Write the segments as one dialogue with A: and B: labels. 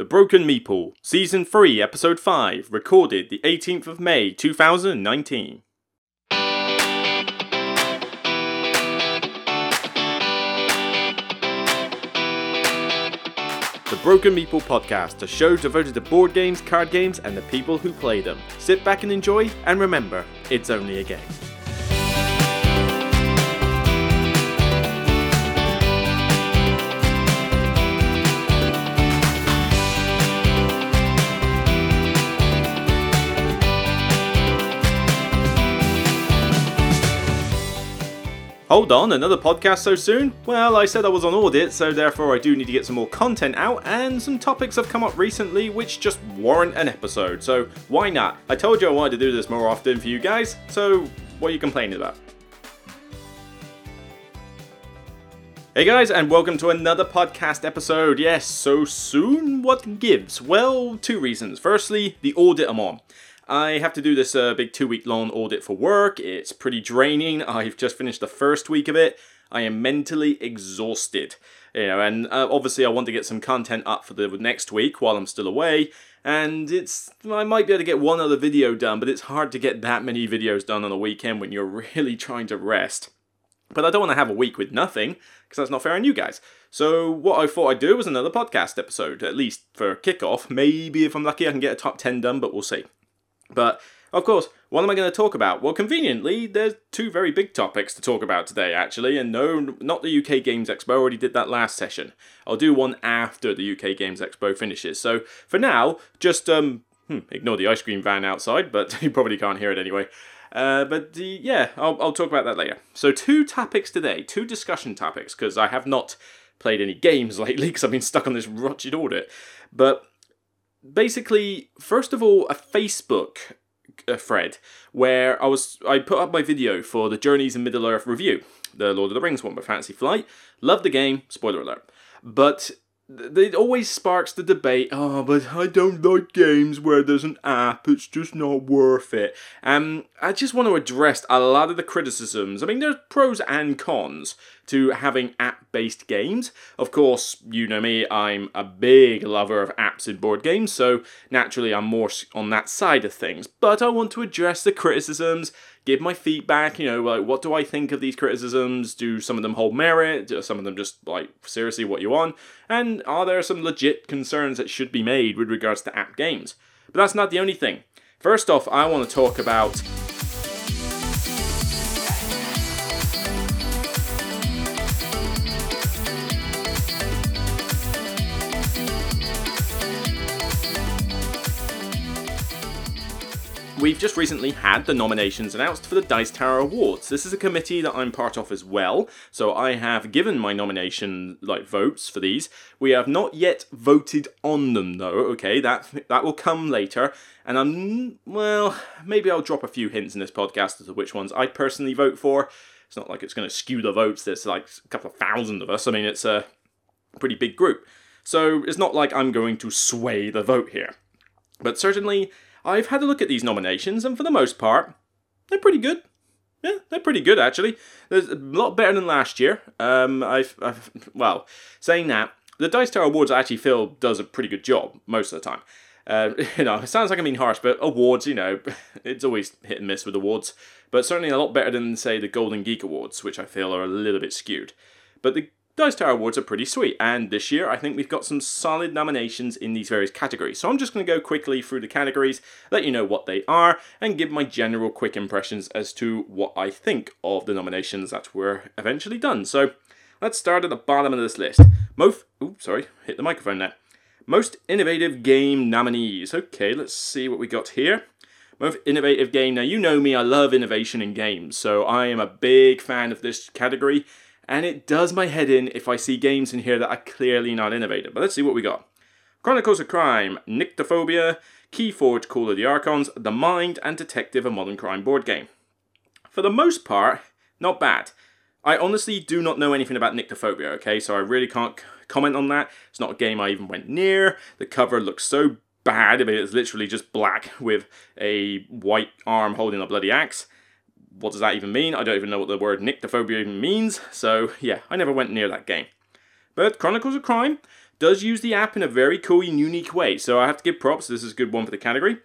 A: The Broken Meeple, Season 3, Episode 5, recorded the 18th of May 2019. The Broken Meeple Podcast, a show devoted to board games, card games, and the people who play them. Sit back and enjoy, and remember, it's only a game. Hold on, another podcast so soon? Well, I said I was on audit, so therefore I do need to get some more content out, and some topics have come up recently which just warrant an episode, so why not? I told you I wanted to do this more often for you guys, so what are you complaining about? Hey guys, and welcome to another podcast episode. Yes, so soon? What gives? Well, two reasons. Firstly, the audit I'm on. I have to do this uh, big two week long audit for work. It's pretty draining. I've just finished the first week of it. I am mentally exhausted. You know, and uh, obviously I want to get some content up for the next week while I'm still away. And it's I might be able to get one other video done, but it's hard to get that many videos done on a weekend when you're really trying to rest. But I don't want to have a week with nothing, because that's not fair on you guys. So what I thought I'd do was another podcast episode, at least for kickoff. Maybe if I'm lucky I can get a top 10 done, but we'll see. But of course, what am I going to talk about? Well, conveniently, there's two very big topics to talk about today, actually, and no, not the UK Games Expo. I already did that last session. I'll do one after the UK Games Expo finishes. So for now, just um, hmm, ignore the ice cream van outside, but you probably can't hear it anyway. Uh, but yeah, I'll, I'll talk about that later. So two topics today, two discussion topics, because I have not played any games lately because I've been stuck on this wretched audit. But basically, first of all, a Facebook uh, thread where I was I put up my video for the Journeys in Middle Earth review, the Lord of the Rings one by Fantasy Flight. Love the game, spoiler alert. But it always sparks the debate. Oh, but I don't like games where there's an app. It's just not worth it. Um, I just want to address a lot of the criticisms. I mean, there's pros and cons to having app-based games. Of course, you know me. I'm a big lover of apps in board games, so naturally, I'm more on that side of things. But I want to address the criticisms give my feedback. You know, like what do I think of these criticisms? Do some of them hold merit? Do some of them just like seriously what you want? And are there some legit concerns that should be made with regards to app games? But that's not the only thing. First off, I want to talk about We've just recently had the nominations announced for the Dice Tower Awards. This is a committee that I'm part of as well, so I have given my nomination like votes for these. We have not yet voted on them though. Okay, that that will come later, and I'm well, maybe I'll drop a few hints in this podcast as to which ones I personally vote for. It's not like it's going to skew the votes. There's like a couple of thousand of us. I mean, it's a pretty big group, so it's not like I'm going to sway the vote here. But certainly I've had a look at these nominations, and for the most part, they're pretty good. Yeah, they're pretty good actually. There's a lot better than last year. Um, I've, I've well, saying that, the Dice Tower Awards I actually feel does a pretty good job most of the time. Uh, you know, it sounds like I'm being harsh, but awards, you know, it's always hit and miss with awards. But certainly a lot better than, say, the Golden Geek Awards, which I feel are a little bit skewed. But the Dice Tower Awards are pretty sweet, and this year I think we've got some solid nominations in these various categories. So I'm just going to go quickly through the categories, let you know what they are, and give my general quick impressions as to what I think of the nominations that were eventually done. So let's start at the bottom of this list. Most, oh, sorry, hit the microphone there. Most innovative game nominees. Okay, let's see what we got here. Most innovative game. Now, you know me, I love innovation in games, so I am a big fan of this category and it does my head in if I see games in here that are clearly not innovative. But let's see what we got. Chronicles of Crime, Nyctophobia, Keyforge Call of the Archons, The Mind, and Detective a Modern Crime board game. For the most part, not bad. I honestly do not know anything about Nyctophobia, okay, so I really can't comment on that. It's not a game I even went near. The cover looks so bad, I mean, it's literally just black with a white arm holding a bloody axe what does that even mean? I don't even know what the word nyctophobia even means, so yeah, I never went near that game. But Chronicles of Crime, does use the app in a very cool and unique way. So I have to give props. This is a good one for the category.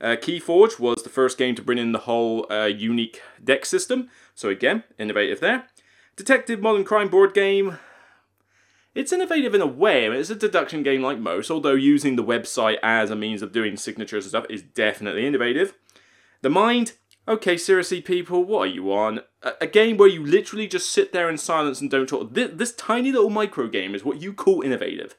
A: Uh, Keyforge was the first game to bring in the whole uh, unique deck system. So again, innovative there. Detective Modern Crime board game. It's innovative in a way. I mean, it's a deduction game like most, although using the website as a means of doing signatures and stuff is definitely innovative. The Mind, okay, seriously, people, what are you on? A, game where you literally just sit there in silence and don't talk. This, this tiny little micro game is what you call innovative.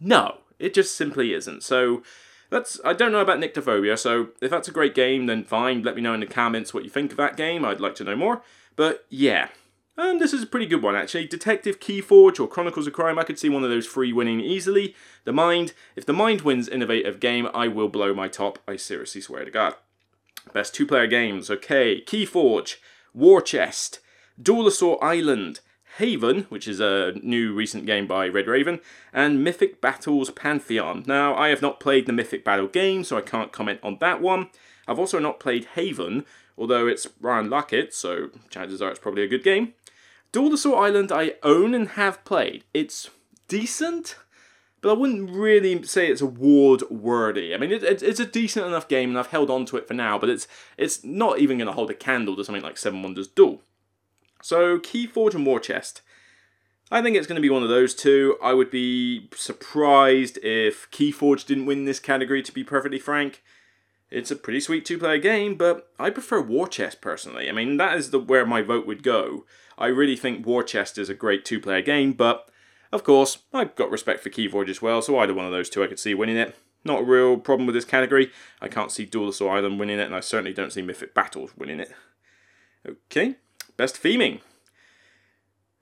A: No, it just simply isn't. So that's I don't know about Nyctophobia, so if that's a great game, then fine. Let me know in the comments what you think of that game. I'd like to know more. But yeah, and this is a pretty good one actually. Detective Keyforge or Chronicles of Crime. I could see one of those three winning easily. The Mind. If the Mind wins innovative game, I will blow my top. I seriously swear to God. Best two-player games. Okay, Keyforge, War Chest, Duelosaur Island, Haven, which is a new recent game by Red Raven, and Mythic Battles Pantheon. Now, I have not played the Mythic Battle game, so I can't comment on that one. I've also not played Haven, although it's Ryan Laukat, so chances are it's probably a good game. Duelosaur Island I own and have played. It's decent, but I wouldn't really say it's award worthy. I mean, it, it, it's a decent enough game, and I've held on to it for now, but it's it's not even going to hold a candle to something like Seven Wonders Duel. So, Keyforge and War Chest. I think it's going to be one of those two. I would be surprised if Keyforge didn't win this category, to be perfectly frank. It's a pretty sweet two player game, but I prefer War Chest personally. I mean, that is the where my vote would go. I really think War Chest is a great two player game, but of course, I've got respect for Keyforge as well, so either one of those two I could see winning it. Not a real problem with this category. I can't see Duelosaur Island winning it, and I certainly don't see Mythic Battles winning it. Okay, Best Theming.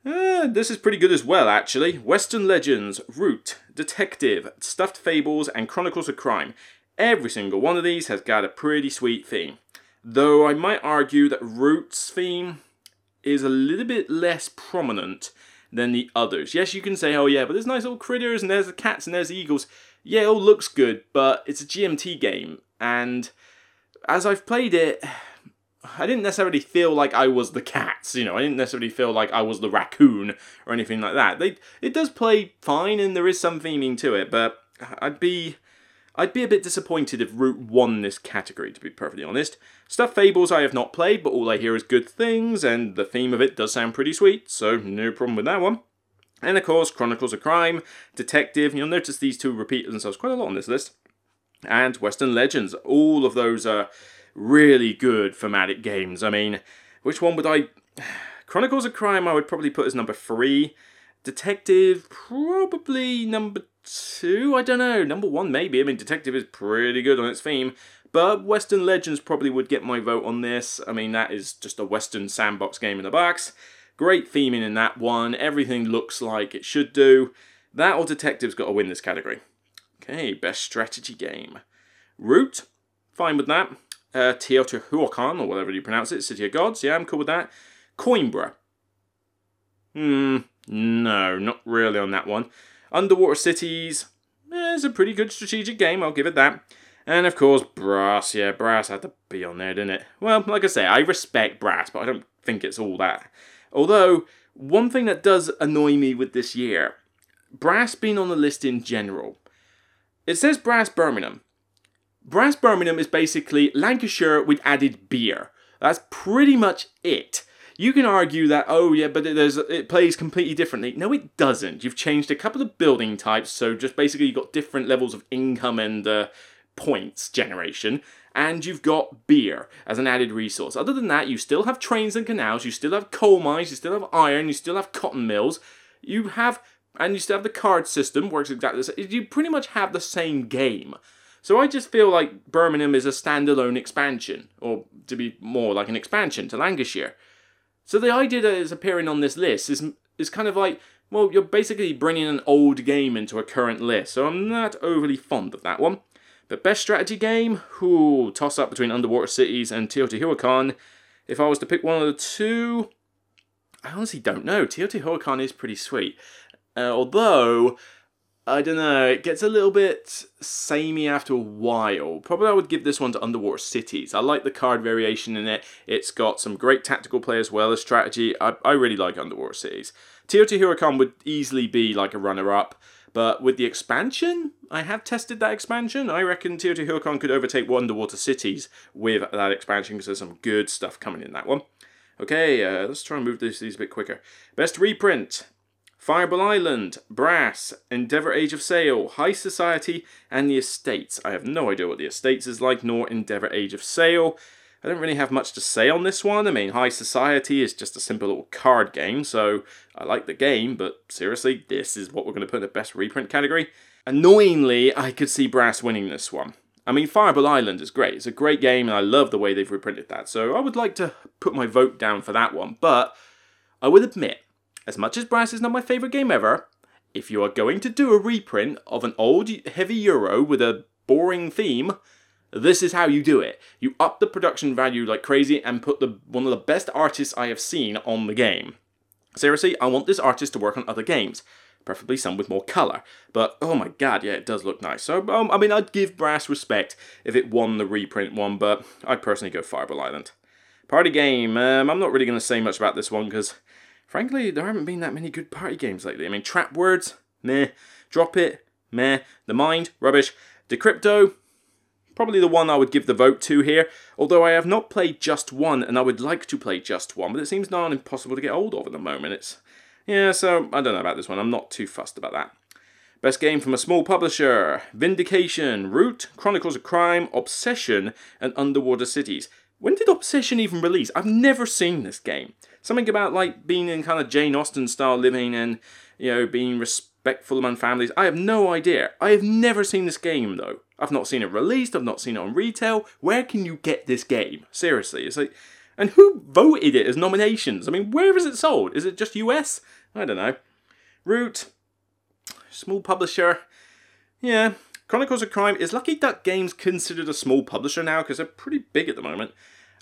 A: Uh, this is pretty good as well, actually. Western Legends, Root, Detective, Stuffed Fables, and Chronicles of Crime. Every single one of these has got a pretty sweet theme. Though I might argue that Root's theme is a little bit less prominent than the others. Yes, you can say, oh yeah, but there's nice little critters and there's the cats and there's the eagles. Yeah, it all looks good, but it's a GMT game, and as I've played it, I didn't necessarily feel like I was the cats, you know, I didn't necessarily feel like I was the raccoon or anything like that. They it does play fine and there is some theming to it, but I'd be I'd be a bit disappointed if Root won this category, to be perfectly honest. Stuff Fables I have not played, but all I hear is good things, and the theme of it does sound pretty sweet, so no problem with that one. And of course, Chronicles of Crime, Detective, you'll notice these two repeat themselves quite a lot on this list. And Western Legends, all of those are really good thematic games. I mean, which one would I. Chronicles of Crime, I would probably put as number three. Detective, probably number two. I don't know. Number one, maybe. I mean, Detective is pretty good on its theme. But Western Legends probably would get my vote on this. I mean, that is just a Western sandbox game in the box. Great theming in that one. Everything looks like it should do. That or Detective's got to win this category. Okay, best strategy game. Root, fine with that. Uh, Teotihuacan, or whatever you pronounce it, City of Gods. Yeah, I'm cool with that. Coimbra. Hmm, no, not really on that one. Underwater Cities eh, is a pretty good strategic game, I'll give it that. And of course, Brass. Yeah, Brass had to be on there, didn't it? Well, like I say, I respect Brass, but I don't think it's all that. Although, one thing that does annoy me with this year, Brass being on the list in general. It says Brass Birmingham, Brass Birmingham is basically Lancashire with added beer. That's pretty much it. You can argue that, oh yeah, but it, it plays completely differently. No, it doesn't. You've changed a couple of building types, so just basically you've got different levels of income and uh, points generation, and you've got beer as an added resource. Other than that, you still have trains and canals, you still have coal mines, you still have iron, you still have cotton mills, you have, and you still have the card system, works exactly the same. You pretty much have the same game. So I just feel like Birmingham is a standalone expansion, or to be more like an expansion to Lancashire. So the idea that it's appearing on this list is is kind of like, well, you're basically bringing an old game into a current list. So I'm not overly fond of that one. But best strategy game, whoo, toss up between Underwater Cities and Teotihuacan. If I was to pick one of the two, I honestly don't know. Teotihuacan is pretty sweet. Uh, although I don't know, it gets a little bit samey after a while. Probably I would give this one to Underwater Cities. I like the card variation in it. It's got some great tactical play as well as strategy. I, I really like Underwater Cities. Teotihuacan would easily be like a runner up, But with the expansion, I have tested that expansion. I reckon Teotihuacan could overtake Underwater Cities with that expansion because there's some good stuff coming in that one. Okay, uh, let's try and move these a bit quicker. Best reprint. Fireball Island, Brass, Endeavour Age of Sail, High Society, and The Estates. I have no idea what The Estates is like, nor Endeavour Age of Sail. I don't really have much to say on this one. I mean, High Society is just a simple little card game, so I like the game, but seriously, this is what we're going to put in the best reprint category. Annoyingly, I could see Brass winning this one. I mean, Fireball Island is great. It's a great game, and I love the way they've reprinted that, so I would like to put my vote down for that one, but I will admit, as much as Brass is not my favourite game ever, if you are going to do a reprint of an old heavy Euro with a boring theme, this is how you do it. You up the production value like crazy and put the one of the best artists I have seen on the game. Seriously, I want this artist to work on other games, preferably some with more color. But oh my god, yeah, it does look nice. So um, I mean, I'd give Brass respect if it won the reprint one, but I'd personally go Fireball Island. Party game. Um, I'm not really going to say much about this one because, frankly, there haven't been that many good party games lately. I mean, Trap Words, meh. Drop It, meh. The Mind, rubbish. Decrypto, Probably the one I would give the vote to here, although I have not played just one and I would like to play just one, but it seems not impossible to get hold of at the moment. It's Yeah, so I don't know about this one. I'm not too fussed about that. Best game from a small publisher Vindication, Root, Chronicles of Crime, Obsession, and Underwater Cities. When did Obsession even release? I've never seen this game. Something about like being in kind of Jane Austen style living and, you know, being respectful among families. I have no idea. I have never seen this game though. I've not seen it released. I've not seen it on retail. Where can you get this game? Seriously, it's like, and who voted it as nominations? I mean, where is it sold? Is it just US? I don't know. Root, small publisher. Yeah, Chronicles of Crime is Lucky Duck Games considered a small publisher now because they're pretty big at the moment.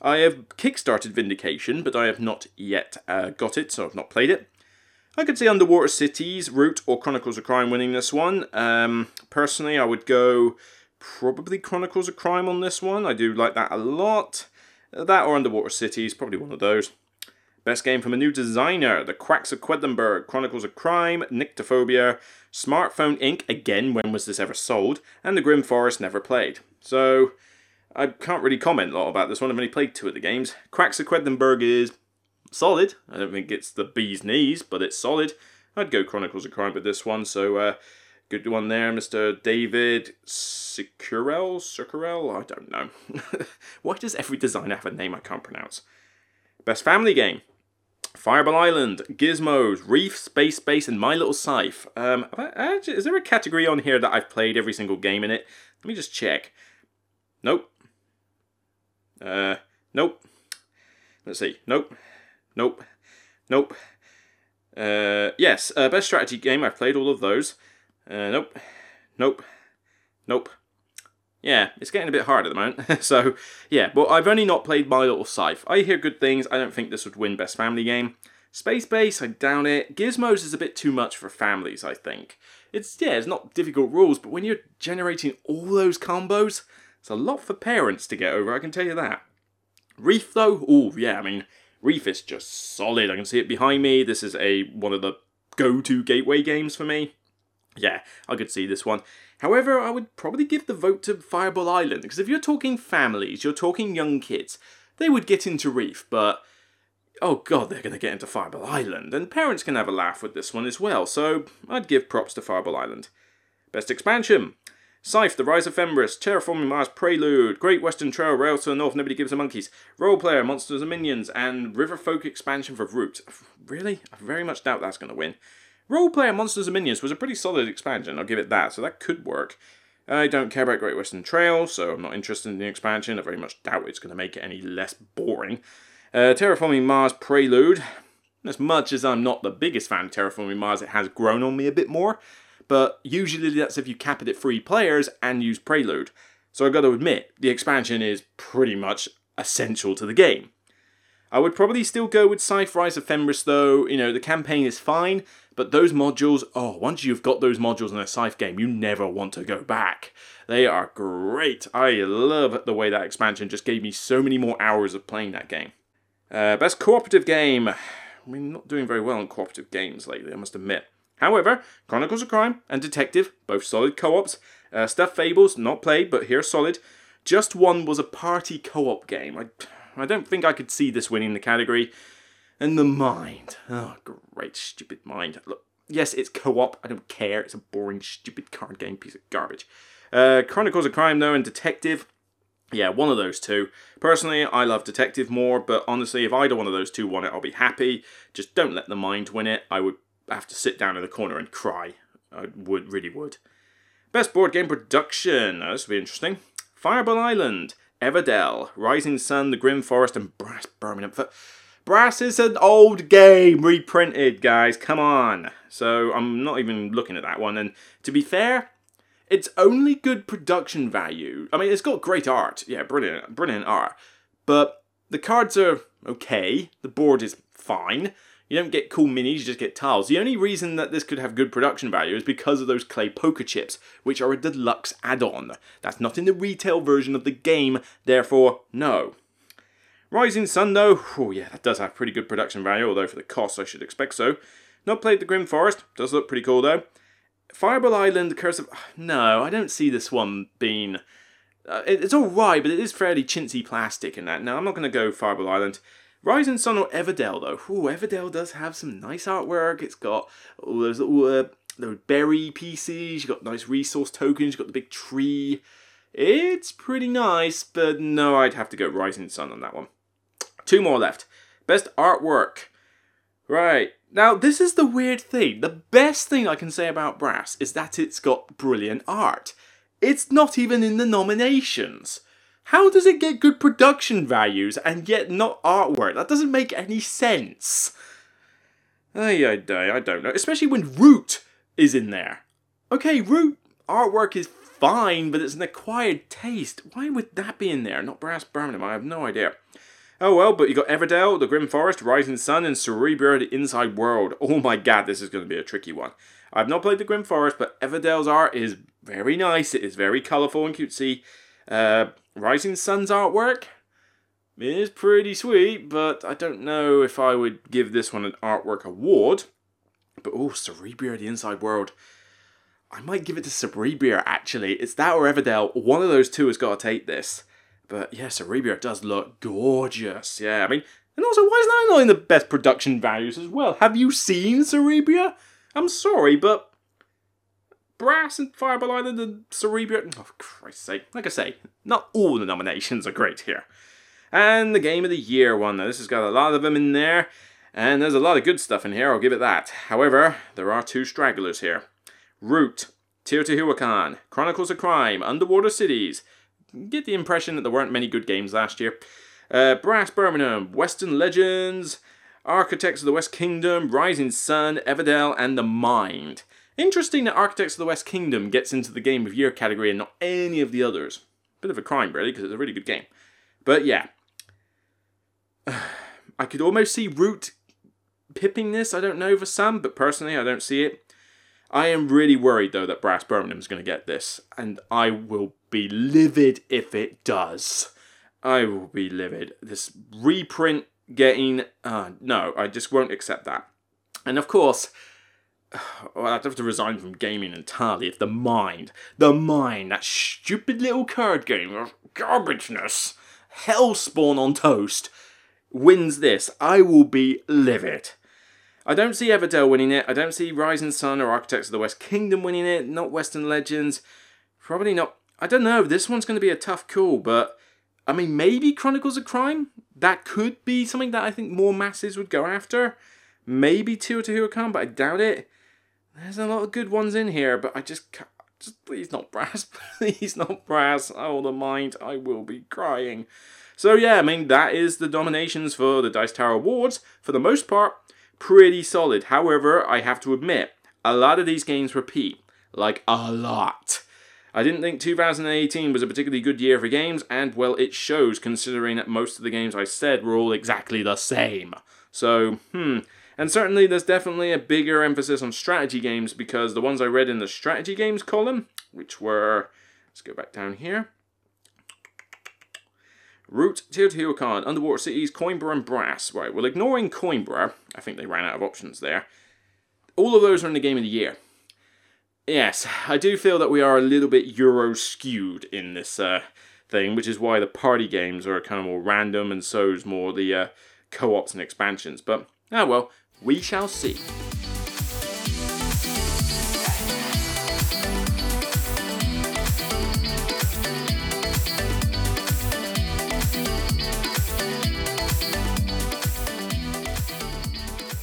A: I have kickstarted Vindication, but I have not yet uh, got it, so I've not played it. I could see Underwater Cities, Root, or Chronicles of Crime winning this one. Um, personally, I would go probably Chronicles of Crime on this one. I do like that a lot. That or Underwater Cities, probably one of those. Best game from a new designer, The Quacks of Quedlinburg, Chronicles of Crime, Nyctophobia, Smartphone Inc. Again, when was this ever sold? And The Grim Forest never played. So, I can't really comment a lot about this one. I've only played two of the games. Quacks of Quedlinburg is solid. I don't think it's the bee's knees, but it's solid. I'd go Chronicles of Crime with this one. So, uh, Good one there, Mr. David Cicurel? Cicurel? I don't know. Why does every designer have a name I can't pronounce? Best Family Game. Fireball Island, Gizmos, Reef, Space Base, and My Little Scythe. Um, is there a category on here that I've played every single game in it? Let me just check. Nope. Uh, nope. Let's see. Nope. Nope. Nope. Uh, yes, uh, best strategy game. I've played all of those. Uh, nope. Nope. Nope. Yeah, it's getting a bit hard at the moment. so, yeah, but I've only not played My Little Scythe. I hear good things. I don't think this would win Best Family Game. Space Base, I doubt it. Gizmos is a bit too much for families, I think. It's, yeah, it's not difficult rules, but when you're generating all those combos, it's a lot for parents to get over, I can tell you that. Reef, though, oh, yeah, I mean, Reef is just solid. I can see it behind me. This is a one of the go-to gateway games for me yeah, I could see this one. However, I would probably give the vote to Fireball Island, because if you're talking families, you're talking young kids, they would get into Reef, but oh god, they're going to get into Fireball Island, and parents can have a laugh with this one as well, so I'd give props to Fireball Island. Best expansion Scythe, The Rise of Fenris, Terraforming Mars Prelude, Great Western Trail, Rails to the North, Nobody Gives a Monkeys, Role Player, Monsters and Minions, and River Folk expansion for Root. Really? I very much doubt that's going to win. Roleplayer Monsters and Minions was a pretty solid expansion, I'll give it that, so that could work. I don't care about Great Western Trail, so I'm not interested in the expansion. I very much doubt it's going to make it any less boring. Uh, Terraforming Mars Prelude. As much as I'm not the biggest fan of Terraforming Mars, it has grown on me a bit more. But usually that's if you cap it at three players and use Prelude. So I've got to admit, the expansion is pretty much essential to the game. I would probably still go with Scythe Rise of Fenris though, you know, the campaign is fine, but those modules, oh, once you've got those modules in a Scythe game, you never want to go back. They are great. I love the way that expansion just gave me so many more hours of playing that game. Uh, best cooperative game. I mean, not doing very well in cooperative games lately, I must admit. However, Chronicles of Crime and Detective, both solid co ops. Uh, Stuff Fables, not played, but hear solid. Just One was a party co op game. I, I don't think I could see this winning the category. And The Mind. Oh, great, stupid Mind. Look, yes, it's co op. I don't care. It's a boring, stupid card game piece of garbage. Uh, Chronicles of Crime, though, and Detective. Yeah, one of those two. Personally, I love Detective more, but honestly, if either one of those two won it, I'll be happy. Just don't let the mind win it. I would have to sit down in the corner and cry. I would, really would. Best board game production. Now, this will be interesting. Fireball Island, Everdell, Rising Sun, The Grim Forest, and Brass Birmingham. Brass is an old game reprinted, guys. Come on. So I'm not even looking at that one. And to be fair, it's only good production value. I mean, it's got great art. Yeah, brilliant, brilliant art. But the cards are okay. The board is fine. You don't get cool minis, you just get tiles. The only reason that this could have good production value is because of those clay poker chips, which are a deluxe add-on. That's not in the retail version of the game, therefore, no. Rising Sun, though, oh yeah, that does have pretty good production value, although for the cost I should expect so. Not played the Grim Forest, does look pretty cool though. Fireball Island, Curse of... No, I don't see this one being... Uh, it's alright, but it is fairly chintzy plastic in that. Now, I'm not going to go Fireball Island. Rising Sun or Everdell, though. Ooh, Everdell does have some nice artwork. It's got all those little uh, those berry pieces. You've got nice resource tokens. You've got the big tree. It's pretty nice, but no, I'd have to go Rising Sun on that one. Two more left. Best artwork. Right. Now, this is the weird thing. The best thing I can say about Brass is that it's got brilliant art. It's not even in the nominations. How does it get good production values and yet not artwork? That doesn't make any sense. I, I, don't know. Especially when Root is in there. Okay, Root artwork is fine, but it's an acquired taste. Why would that be in there? Not Brass Birmingham, I have no idea. Oh well, but you got Everdell, The Grim Forest, Rising Sun, and Cerebria, The Inside World. Oh my god, this is going to be a tricky one. I've not played The Grim Forest, but Everdell's art is very nice. It is very colourful and cutesy. Uh, Rising Sun's artwork is pretty sweet, but I don't know if I would give this one an artwork award. But oh, Cerebria, the Inside World. I might give it to Cerebria actually. It's that or Everdell. One of those two has got to take this. But yeah, Cerebria does look gorgeous. Yeah, I mean, and also, why is that not in the best production values as well? Have you seen Cerebria? I'm sorry, but Brass and Fireball Island and Cerebria. Oh, Christ's sake. Like I say, not all the nominations are great here. And the Game of the Year one. Now, this has got a lot of them in there, and there's a lot of good stuff in here, I'll give it that. However, there are two stragglers here Root, Teotihuacan, Chronicles of Crime, Underwater Cities. Get the impression that there weren't many good games last year. Uh, Brass Birmingham, Western Legends, Architects of the West Kingdom, Rising Sun, Everdell, and The Mind. Interesting that Architects of the West Kingdom gets into the Game of Year category and not any of the others. Bit of a crime, really, because it's a really good game. But yeah. I could almost see Root pipping this, I don't know, for some, but personally, I don't see it. I am really worried, though, that Brass Birmingham is going to get this, and I will be livid if it does. I will be livid. This reprint getting. Uh, no, I just won't accept that. And of course, well, I'd have to resign from gaming entirely if the mind, the mind, that stupid little card game of garbageness, hellspawn on toast, wins this. I will be livid. I don't see Everdell winning it. I don't see Rising Sun or Architects of the West Kingdom winning it. Not Western Legends. Probably not. I don't know. This one's going to be a tough call, but I mean, maybe Chronicles of Crime. That could be something that I think more masses would go after. Maybe Teotihuacan, but I doubt it. There's a lot of good ones in here, but I just can't. Just please not brass, please not brass. Oh, the mind, I will be crying. So yeah, I mean that is the dominations for the Dice Tower Awards. For the most part, pretty solid. However, I have to admit, a lot of these games repeat, like a lot. I didn't think 2018 was a particularly good year for games, and well, it shows considering that most of the games I said were all exactly the same. So, hmm, and certainly there's definitely a bigger emphasis on strategy games because the ones I read in the strategy games column, which were, let's go back down here. Root, Teotihuacan, Underwater Cities, Coimbra, and Brass. Right, well, ignoring Coimbra, I think they ran out of options there. all of those are in the game of the year. Yes, I do feel that we are a little bit Euro skewed in this uh, thing, which is why the party games are kind of more random and so is more the uh, co ops and expansions. But, ah well, we shall see.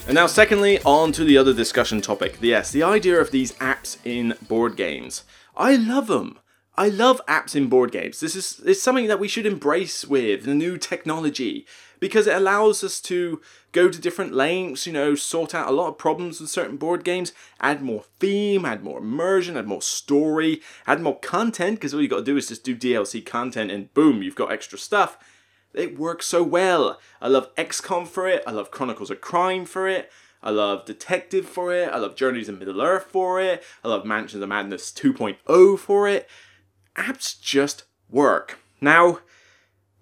A: And now, secondly, on to the other discussion topic. Yes, the idea of these apps in board games. I love them. I love apps in board games. This is it's something that we should embrace with the new technology because it allows us to go to different lengths, you know, sort out a lot of problems with certain board games, add more theme, add more immersion, add more story, add more content because all you got to do is just do DLC content and boom, you've got extra stuff it works so well. I love XCOM for it. I love Chronicles of Crime for it. I love Detective for it. I love Journeys in Middle Earth for it. I love Mansions of Madness 2.0 for it. Apps just work. Now,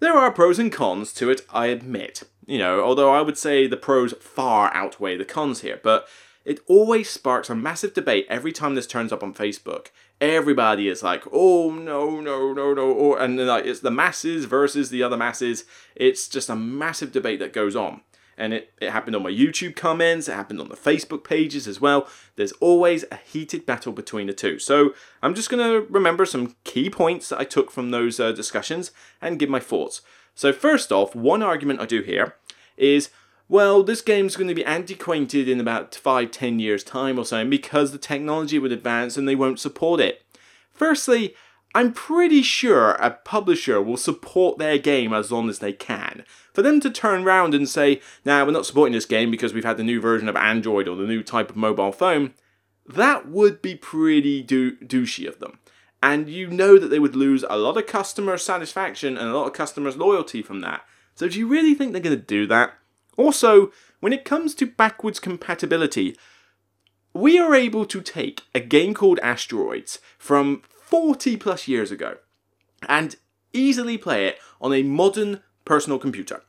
A: there are pros and cons to it, I admit. You know, although I would say the pros far outweigh the cons here, but it always sparks a massive debate every time this turns up on Facebook everybody is like, oh no, no, no, no, or and like it's the masses versus the other masses. It's just a massive debate that goes on. And it, it happened on my YouTube comments, it happened on the Facebook pages as well. There's always a heated battle between the two. So I'm just going to remember some key points that I took from those uh, discussions and give my thoughts. So, first off, one argument I do hear is well, this game's going to be antiquated in about 5 10 years' time or so because the technology would advance and they won't support it. Firstly, I'm pretty sure a publisher will support their game as long as they can. For them to turn around and say, nah, we're not supporting this game because we've had the new version of Android or the new type of mobile phone, that would be pretty dou- douchey of them. And you know that they would lose a lot of customer satisfaction and a lot of customers' loyalty from that. So do you really think they're going to do that? Also, when it comes to backwards compatibility, we are able to take a game called Asteroids from 40 plus years ago and easily play it on a modern personal computer.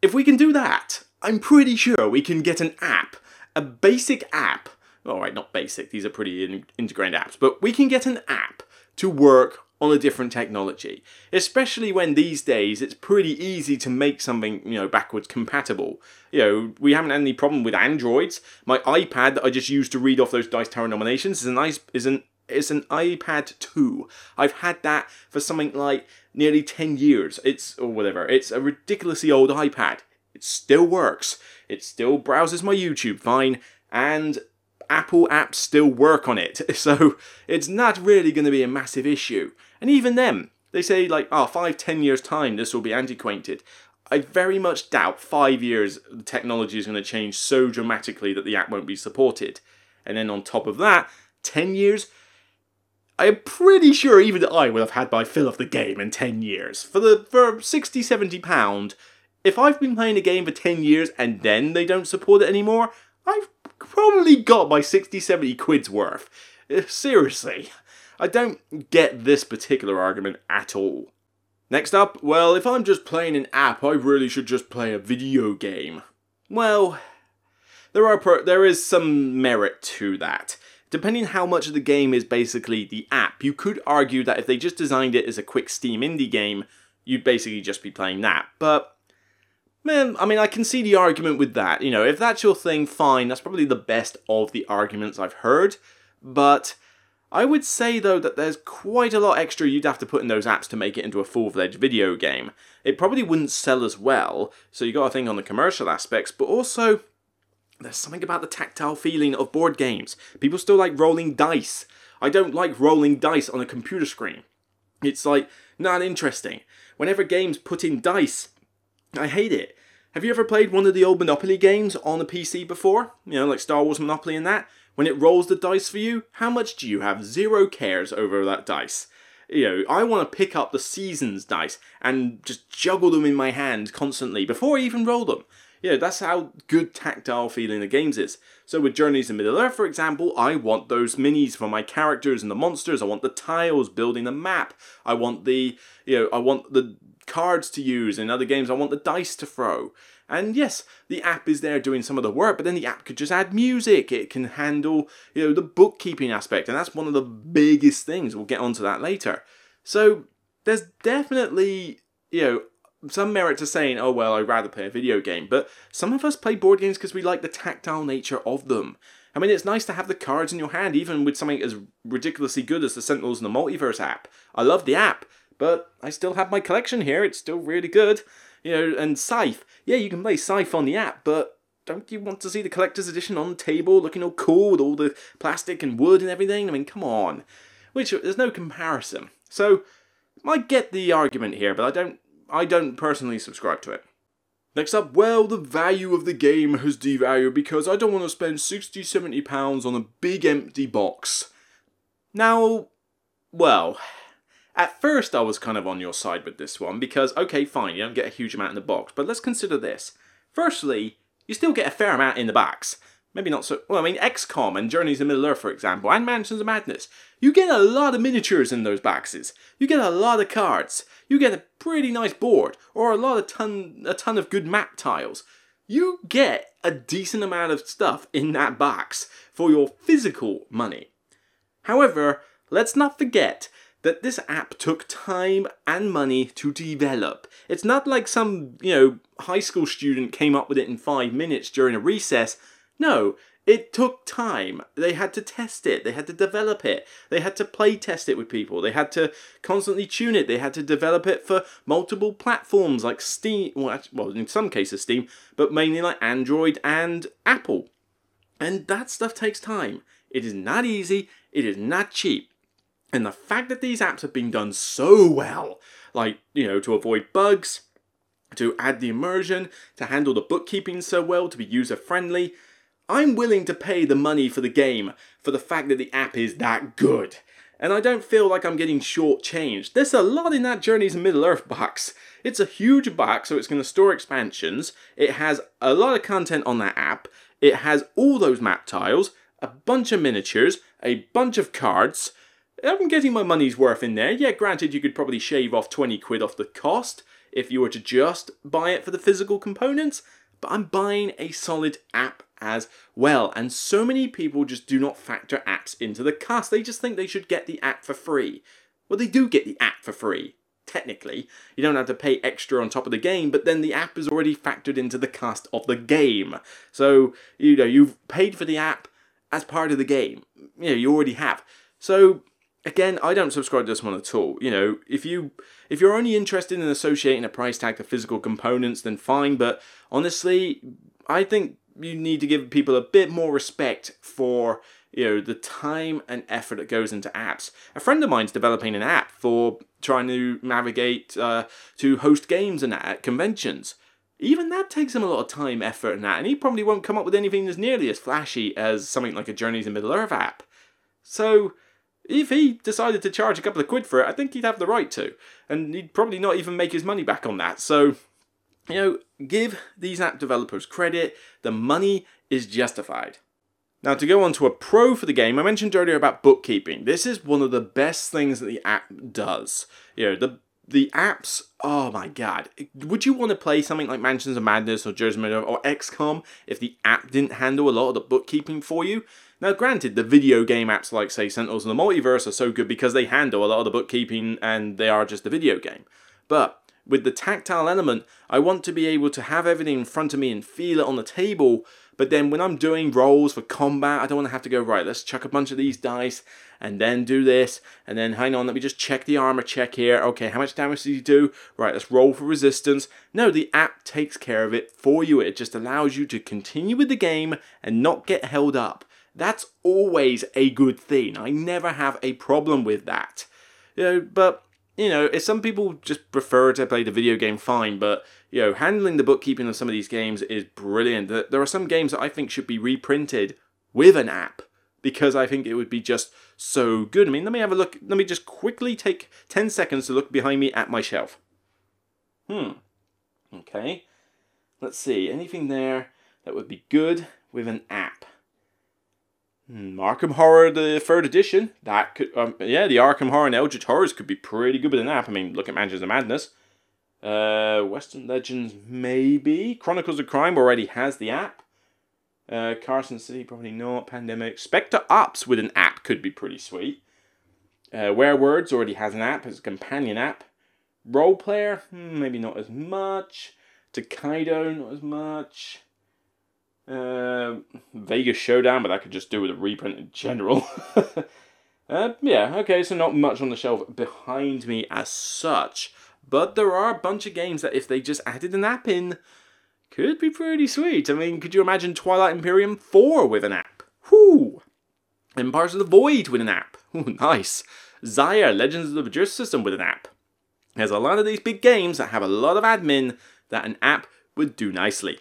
A: If we can do that, I'm pretty sure we can get an app, a basic app. Alright, not basic, these are pretty in- integrated apps, but we can get an app to work on a different technology. Especially when these days it's pretty easy to make something, you know, backwards compatible. You know, we haven't had any problem with Androids. My iPad that I just used to read off those Dice Tower nominations is a nice is an it's an iPad 2. I've had that for something like nearly 10 years. It's or whatever. It's a ridiculously old iPad. It still works. It still browses my YouTube fine and Apple apps still work on it. So it's not really going to be a massive issue. And even then, they say like, oh, five, ten years time, this will be antiquated. I very much doubt five years the technology is going to change so dramatically that the app won't be supported. And then on top of that, 10 years, I'm pretty sure even I would have had my fill of the game in 10 years. For the for 60, 70 pound, if I've been playing a game for 10 years and then they don't support it anymore, I've probably got my 60, 70 quid's worth. Uh, seriously. I don't get this particular argument at all. Next up, well, if I'm just playing an app, I really should just play a video game. Well, there are pro- there is some merit to that. Depending how much of the game is basically the app, you could argue that if they just designed it as a quick Steam indie game, you'd basically just be playing that. But man, I mean, I can see the argument with that. You know, if that's your thing, fine. That's probably the best of the arguments I've heard. But I would say though that there's quite a lot extra you'd have to put in those apps to make it into a full-fledged video game. It probably wouldn't sell as well, so you got to think on the commercial aspects, but also there's something about the tactile feeling of board games. People still like rolling dice. I don't like rolling dice on a computer screen. It's like not interesting. Whenever games put in dice, I hate it. Have you ever played one of the old Monopoly games on a PC before? You know, like Star Wars Monopoly and that? When it rolls the dice for you, how much do you have? Zero cares over that dice. You know, I want to pick up the seasons dice and just juggle them in my hand constantly before I even roll them. Yeah, that's how good tactile feeling the games is. So with Journeys in Middle Earth, for example, I want those minis for my characters and the monsters. I want the tiles building the map. I want the, you know, I want the cards to use. In other games, I want the dice to throw. And yes, the app is there doing some of the work, but then the app could just add music. It can handle, you know, the bookkeeping aspect, and that's one of the biggest things. We'll get onto that later. So there's definitely, you know, some merit to saying, oh, well, I'd rather play a video game. But some of us play board games because we like the tactile nature of them. I mean, it's nice to have the cards in your hand, even with something as ridiculously good as the Sentinels in the Multiverse app. I love the app, but I still have my collection here. It's still really good. You know, and Scythe. Yeah, you can play Scythe on the app, but don't you want to see the collector's edition on the table looking all cool with all the plastic and wood and everything? I mean, come on. Which, there's no comparison. So, I get the argument here, but I don't I don't personally subscribe to it. Next up, well, the value of the game has devalued because I don't want to spend 60 70 pounds on a big empty box. Now, well, at first I was kind of on your side with this one because, okay, fine, you don't get a huge amount in the box, but let's consider this. Firstly, you still get a fair amount in the box. Maybe not so. Well, I mean, XCOM and Journeys in Middle Earth, for example, and Mansions of Madness. You get a lot of miniatures in those boxes. You get a lot of cards. You get a pretty nice board, or a lot of ton, a ton of good map tiles. You get a decent amount of stuff in that box for your physical money. However, let's not forget that this app took time and money to develop. It's not like some, you know, high school student came up with it in five minutes during a recess no, it took time. They had to test it. They had to develop it. They had to play test it with people. They had to constantly tune it. They had to develop it for multiple platforms like Steam. Well, in some cases Steam, but mainly like Android and Apple. And that stuff takes time. It is not easy. It is not cheap. And the fact that these apps have been done so well, like, you know, to avoid bugs, to add the immersion, to handle the bookkeeping so well, to be user friendly, I'm willing to pay the money for the game for the fact that the app is that good. And I don't feel like I'm getting shortchanged. There's a lot in that Journeys Middle Earth box. It's a huge box, so it's going to store expansions. It has a lot of content on that app. It has all those map tiles, a bunch of miniatures, a bunch of cards. I'm getting my money's worth in there. Yeah, granted, you could probably shave off 20 quid off the cost if you were to just buy it for the physical components, but I'm buying a solid app as well. And so many people just do not factor apps into the cost. They just think they should get the app for free. Well, they do get the app for free. Technically, you don't have to pay extra on top of the game, but then the app is already factored into the cost of the game. So, you know, you've paid for the app as part of the game. You know, you already have. So, again, I don't subscribe to this one at all. You know, if you if you're only interested in associating a price tag to physical components, then fine. But honestly, I think you need to give people a bit more respect for you know the time and effort that goes into apps. A friend of mine's developing an app for trying to navigate uh, to host games and at conventions. Even that takes him a lot of time, effort, and that, and he probably won't come up with anything that's nearly as flashy as something like a Journeys in Middle Earth app. So, if he decided to charge a couple of quid for it, I think he'd have the right to, and he'd probably not even make his money back on that. So, you know, give these app developers credit. The money is justified. Now, to go on to a pro for the game, I mentioned earlier about bookkeeping. This is one of the best things that the app does. You know, the the apps, oh my god. Would you want to play something like Mansions of Madness or Journeys or XCOM if the app didn't handle a lot of the bookkeeping for you? Now, granted, the video game apps like, say, Sentinels in the Multiverse are so good because they handle a lot of the bookkeeping and they are just a video game. But with the tactile element, I want to be able to have everything in front of me and feel it on the table. But then when I'm doing rolls for combat, I don't want to have to go, right, let's chuck a bunch of these dice and then do this. And then hang on, let me just check the armor check here. Okay, how much damage did you do? Right, let's roll for resistance. No, the app takes care of it for you. It just allows you to continue with the game and not get held up. That's always a good thing. I never have a problem with that. You know, but you know, if some people just prefer to play the video game, fine, but you know, handling the bookkeeping of some of these games is brilliant. There are some games that I think should be reprinted with an app because I think it would be just so good. I mean, let me have a look. Let me just quickly take 10 seconds to look behind me at my shelf. Hmm. Okay. Let's see. Anything there that would be good with an app? Hmm, Arkham Horror, the third edition. That could, um, yeah, the Arkham Horror and Eldritch Horrors could be pretty good with an app. I mean, look at Mansions of Madness. Uh, Western Legends, maybe. Chronicles of Crime already has the app. Uh, Carson City, probably not. Pandemic. Spectre Ops with an app could be pretty sweet. Uh, Werewords already has an app, it's a companion app. Role Player, hmm, maybe not as much. Tokaido, not as much. Uh, Vegas Showdown, but that could just do with a reprint in general. uh, yeah, okay, so not much on the shelf behind me as such. But there are a bunch of games that if they just added an app in, could be pretty sweet. I mean, could you imagine Twilight Imperium 4 with an app? Whoo! Empires of the Void with an app. Ooh, nice. Xia, Legends of the Bejeweled System with an app. There's a lot of these big games that have a lot of admin that an app would do nicely.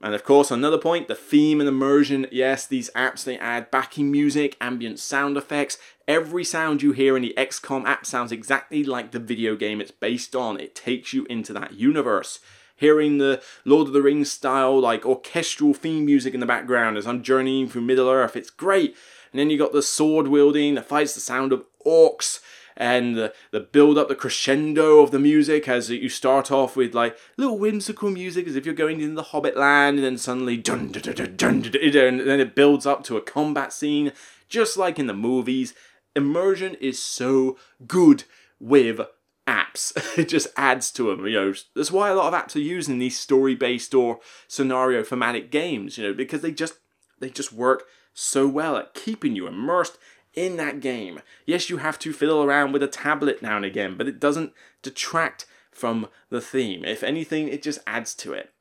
A: And of course, another point, the theme and immersion. Yes, these apps, they add backing music, ambient sound effects. Every sound you hear in the XCOM app sounds exactly like the video game it's based on. It takes you into that universe. Hearing the Lord of the Rings style, like orchestral theme music in the background as I'm journeying through Middle Earth, it's great. And then you got the sword wielding, the fights, the sound of orcs and the, the build up, the crescendo of the music as you start off with like little whimsical music as if you're going into the Hobbit land, and then suddenly dun dun dun dun, dun, dun, dun and then it builds up to a combat scene, just like in the movies. Immersion is so good with apps. it just adds to them. You know, that's why a lot of apps are using these story-based or scenario thematic games. You know, because they just they just work so well at keeping you immersed in that game. Yes, you have to fiddle around with a tablet now and again, but it doesn't detract from the theme. If anything, it just adds to it.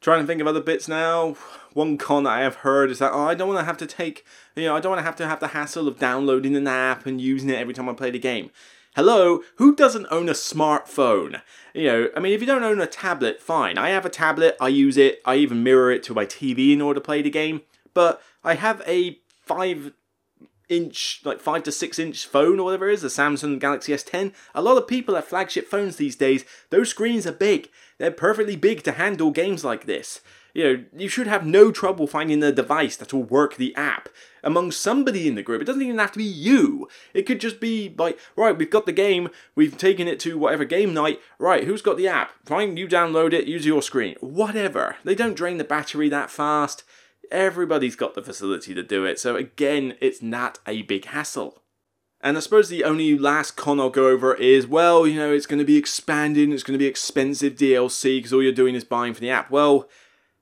A: Trying to think of other bits now. One con that I have heard is that oh, I don't want to have to take, you know, I don't want to have to have the hassle of downloading an app and using it every time I play the game. Hello, who doesn't own a smartphone? You know, I mean, if you don't own a tablet, fine. I have a tablet, I use it, I even mirror it to my TV in order to play the game. But I have a five inch, like five to six inch phone or whatever it is, the Samsung Galaxy S10. A lot of people have flagship phones these days. Those screens are big. They're perfectly big to handle games like this. You know, you should have no trouble finding a device that will work the app among somebody in the group. It doesn't even have to be you. It could just be like, right, we've got the game, we've taken it to whatever game night. Right, who's got the app? Fine, you download it, use your screen. Whatever. They don't drain the battery that fast. Everybody's got the facility to do it, so again, it's not a big hassle. And I suppose the only last con I'll go over is, well, you know, it's going to be expanding, it's going to be expensive DLC because all you're doing is buying for the app. Well,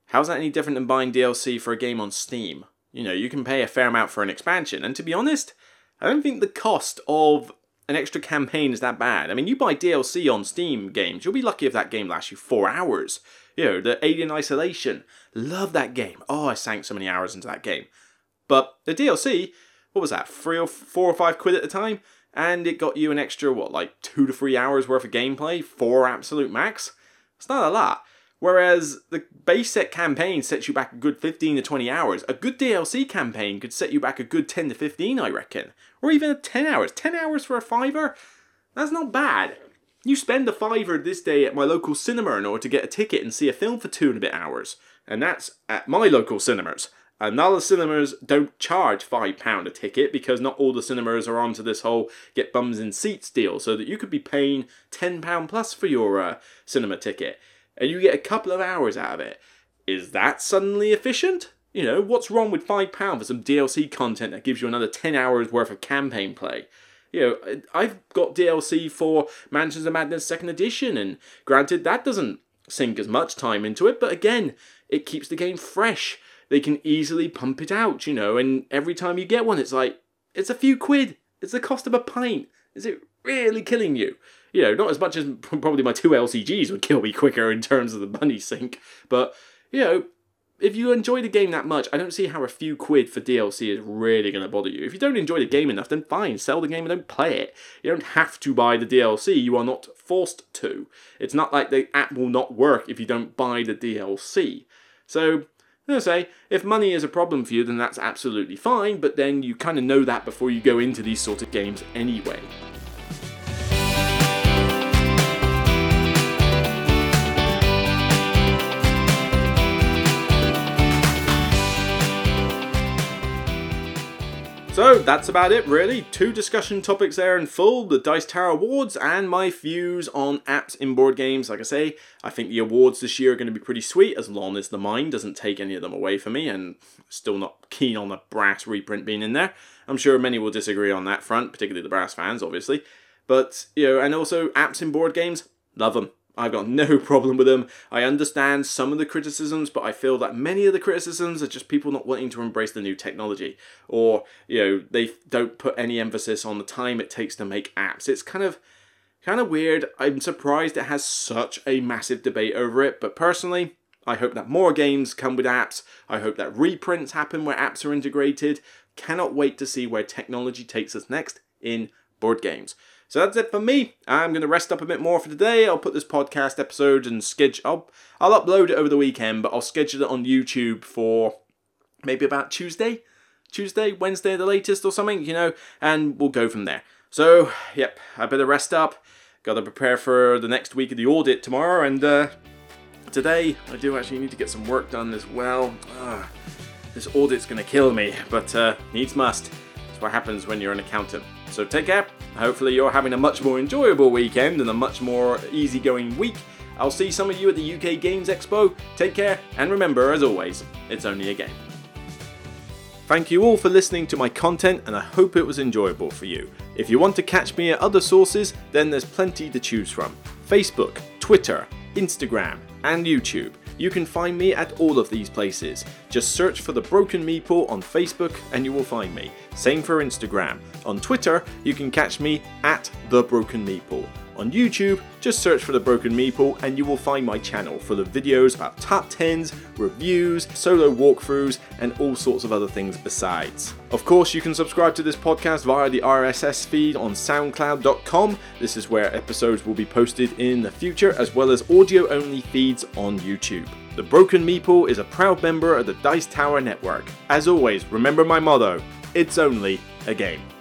A: how's that any different than buying DLC for a game on Steam? You know, you can pay a fair amount for an expansion, and to be honest, I don't think the cost of an extra campaign is that bad. I mean, you buy DLC on Steam games, you'll be lucky if that game lasts you four hours. You know, the Alien Isolation. Love that game. Oh, I sank so many hours into that game. But the DLC, what was that, three or four or five quid at the time? And it got you an extra, what, like two to three hours worth of gameplay? Four absolute max? It's not a lot. Whereas the base set campaign sets you back a good 15 to 20 hours. A good DLC campaign could set you back a good 10 to 15, I reckon. Or even 10 hours. 10 hours for a fiver? That's not bad. You spend a fiver this day at my local cinema in order to get a ticket and see a film for two and a bit hours. And that's at my local cinemas. And other cinemas don't charge £5 a ticket because not all the cinemas are onto this whole get bums in seats deal, so that you could be paying £10 plus for your uh, cinema ticket. And you get a couple of hours out of it. Is that suddenly efficient? You know, what's wrong with £5 for some DLC content that gives you another 10 hours worth of campaign play? You know, I've got DLC for Mansions of Madness Second Edition, and granted, that doesn't sink as much time into it, but again, it keeps the game fresh. They can easily pump it out, you know, and every time you get one, it's like, it's a few quid. It's the cost of a pint. Is it really killing you? You know, not as much as probably my two LCGs would kill me quicker in terms of the money sink, but, you know, if you enjoy the game that much, I don't see how a few quid for DLC is really going to bother you. If you don't enjoy the game enough, then fine, sell the game and don't play it. You don't have to buy the DLC, you are not forced to. It's not like the app will not work if you don't buy the DLC. So, I say, if money is a problem for you, then that's absolutely fine, but then you kind of know that before you go into these sort of games anyway. So that's about it, really. Two discussion topics there in full the Dice Tower Awards and my views on apps in board games. Like I say, I think the awards this year are going to be pretty sweet as long as the Mind doesn't take any of them away from me, and still not keen on the brass reprint being in there. I'm sure many will disagree on that front, particularly the brass fans, obviously. But, you know, and also apps in board games, love them. I've got no problem with them. I understand some of the criticisms, but I feel that many of the criticisms are just people not wanting to embrace the new technology, or you know they don't put any emphasis on the time it takes to make apps. It's kind of kind of weird. I'm surprised it has such a massive debate over it, but personally, I hope that more games come with apps. I hope that reprints happen where apps are integrated. Cannot wait to see where technology takes us next in board games. So that's it for me. I'm going to rest up a bit more for today. I'll put this podcast episode and schedule. I'll, I'll upload it over the weekend, but I'll schedule it on YouTube for maybe about Tuesday, Tuesday, Wednesday, the latest, or something, you know, and we'll go from there. So, yep, I better rest up. Got to prepare for the next week of the audit tomorrow, and uh, today I do actually need to get some work done as well. Uh, this audit's going to kill me, but uh, needs must. What happens when you're an accountant. So take care. Hopefully, you're having a much more enjoyable weekend and a much more easygoing week. I'll see some of you at the UK Games Expo. Take care, and remember, as always, it's only a game. Thank you all for listening to my content, and I hope it was enjoyable for you. If you want to catch me at other sources, then there's plenty to choose from Facebook, Twitter, Instagram, and YouTube. You can find me at all of these places. Just search for The Broken Meeple on Facebook and you will find me. Same for Instagram. On Twitter, you can catch me at The Broken Meeple. On YouTube, just search for The Broken Meeple and you will find my channel full of videos about top 10s, reviews, solo walkthroughs, and all sorts of other things besides. Of course, you can subscribe to this podcast via the RSS feed on SoundCloud.com. This is where episodes will be posted in the future, as well as audio only feeds on YouTube. The Broken Meeple is a proud member of the Dice Tower Network. As always, remember my motto it's only a game.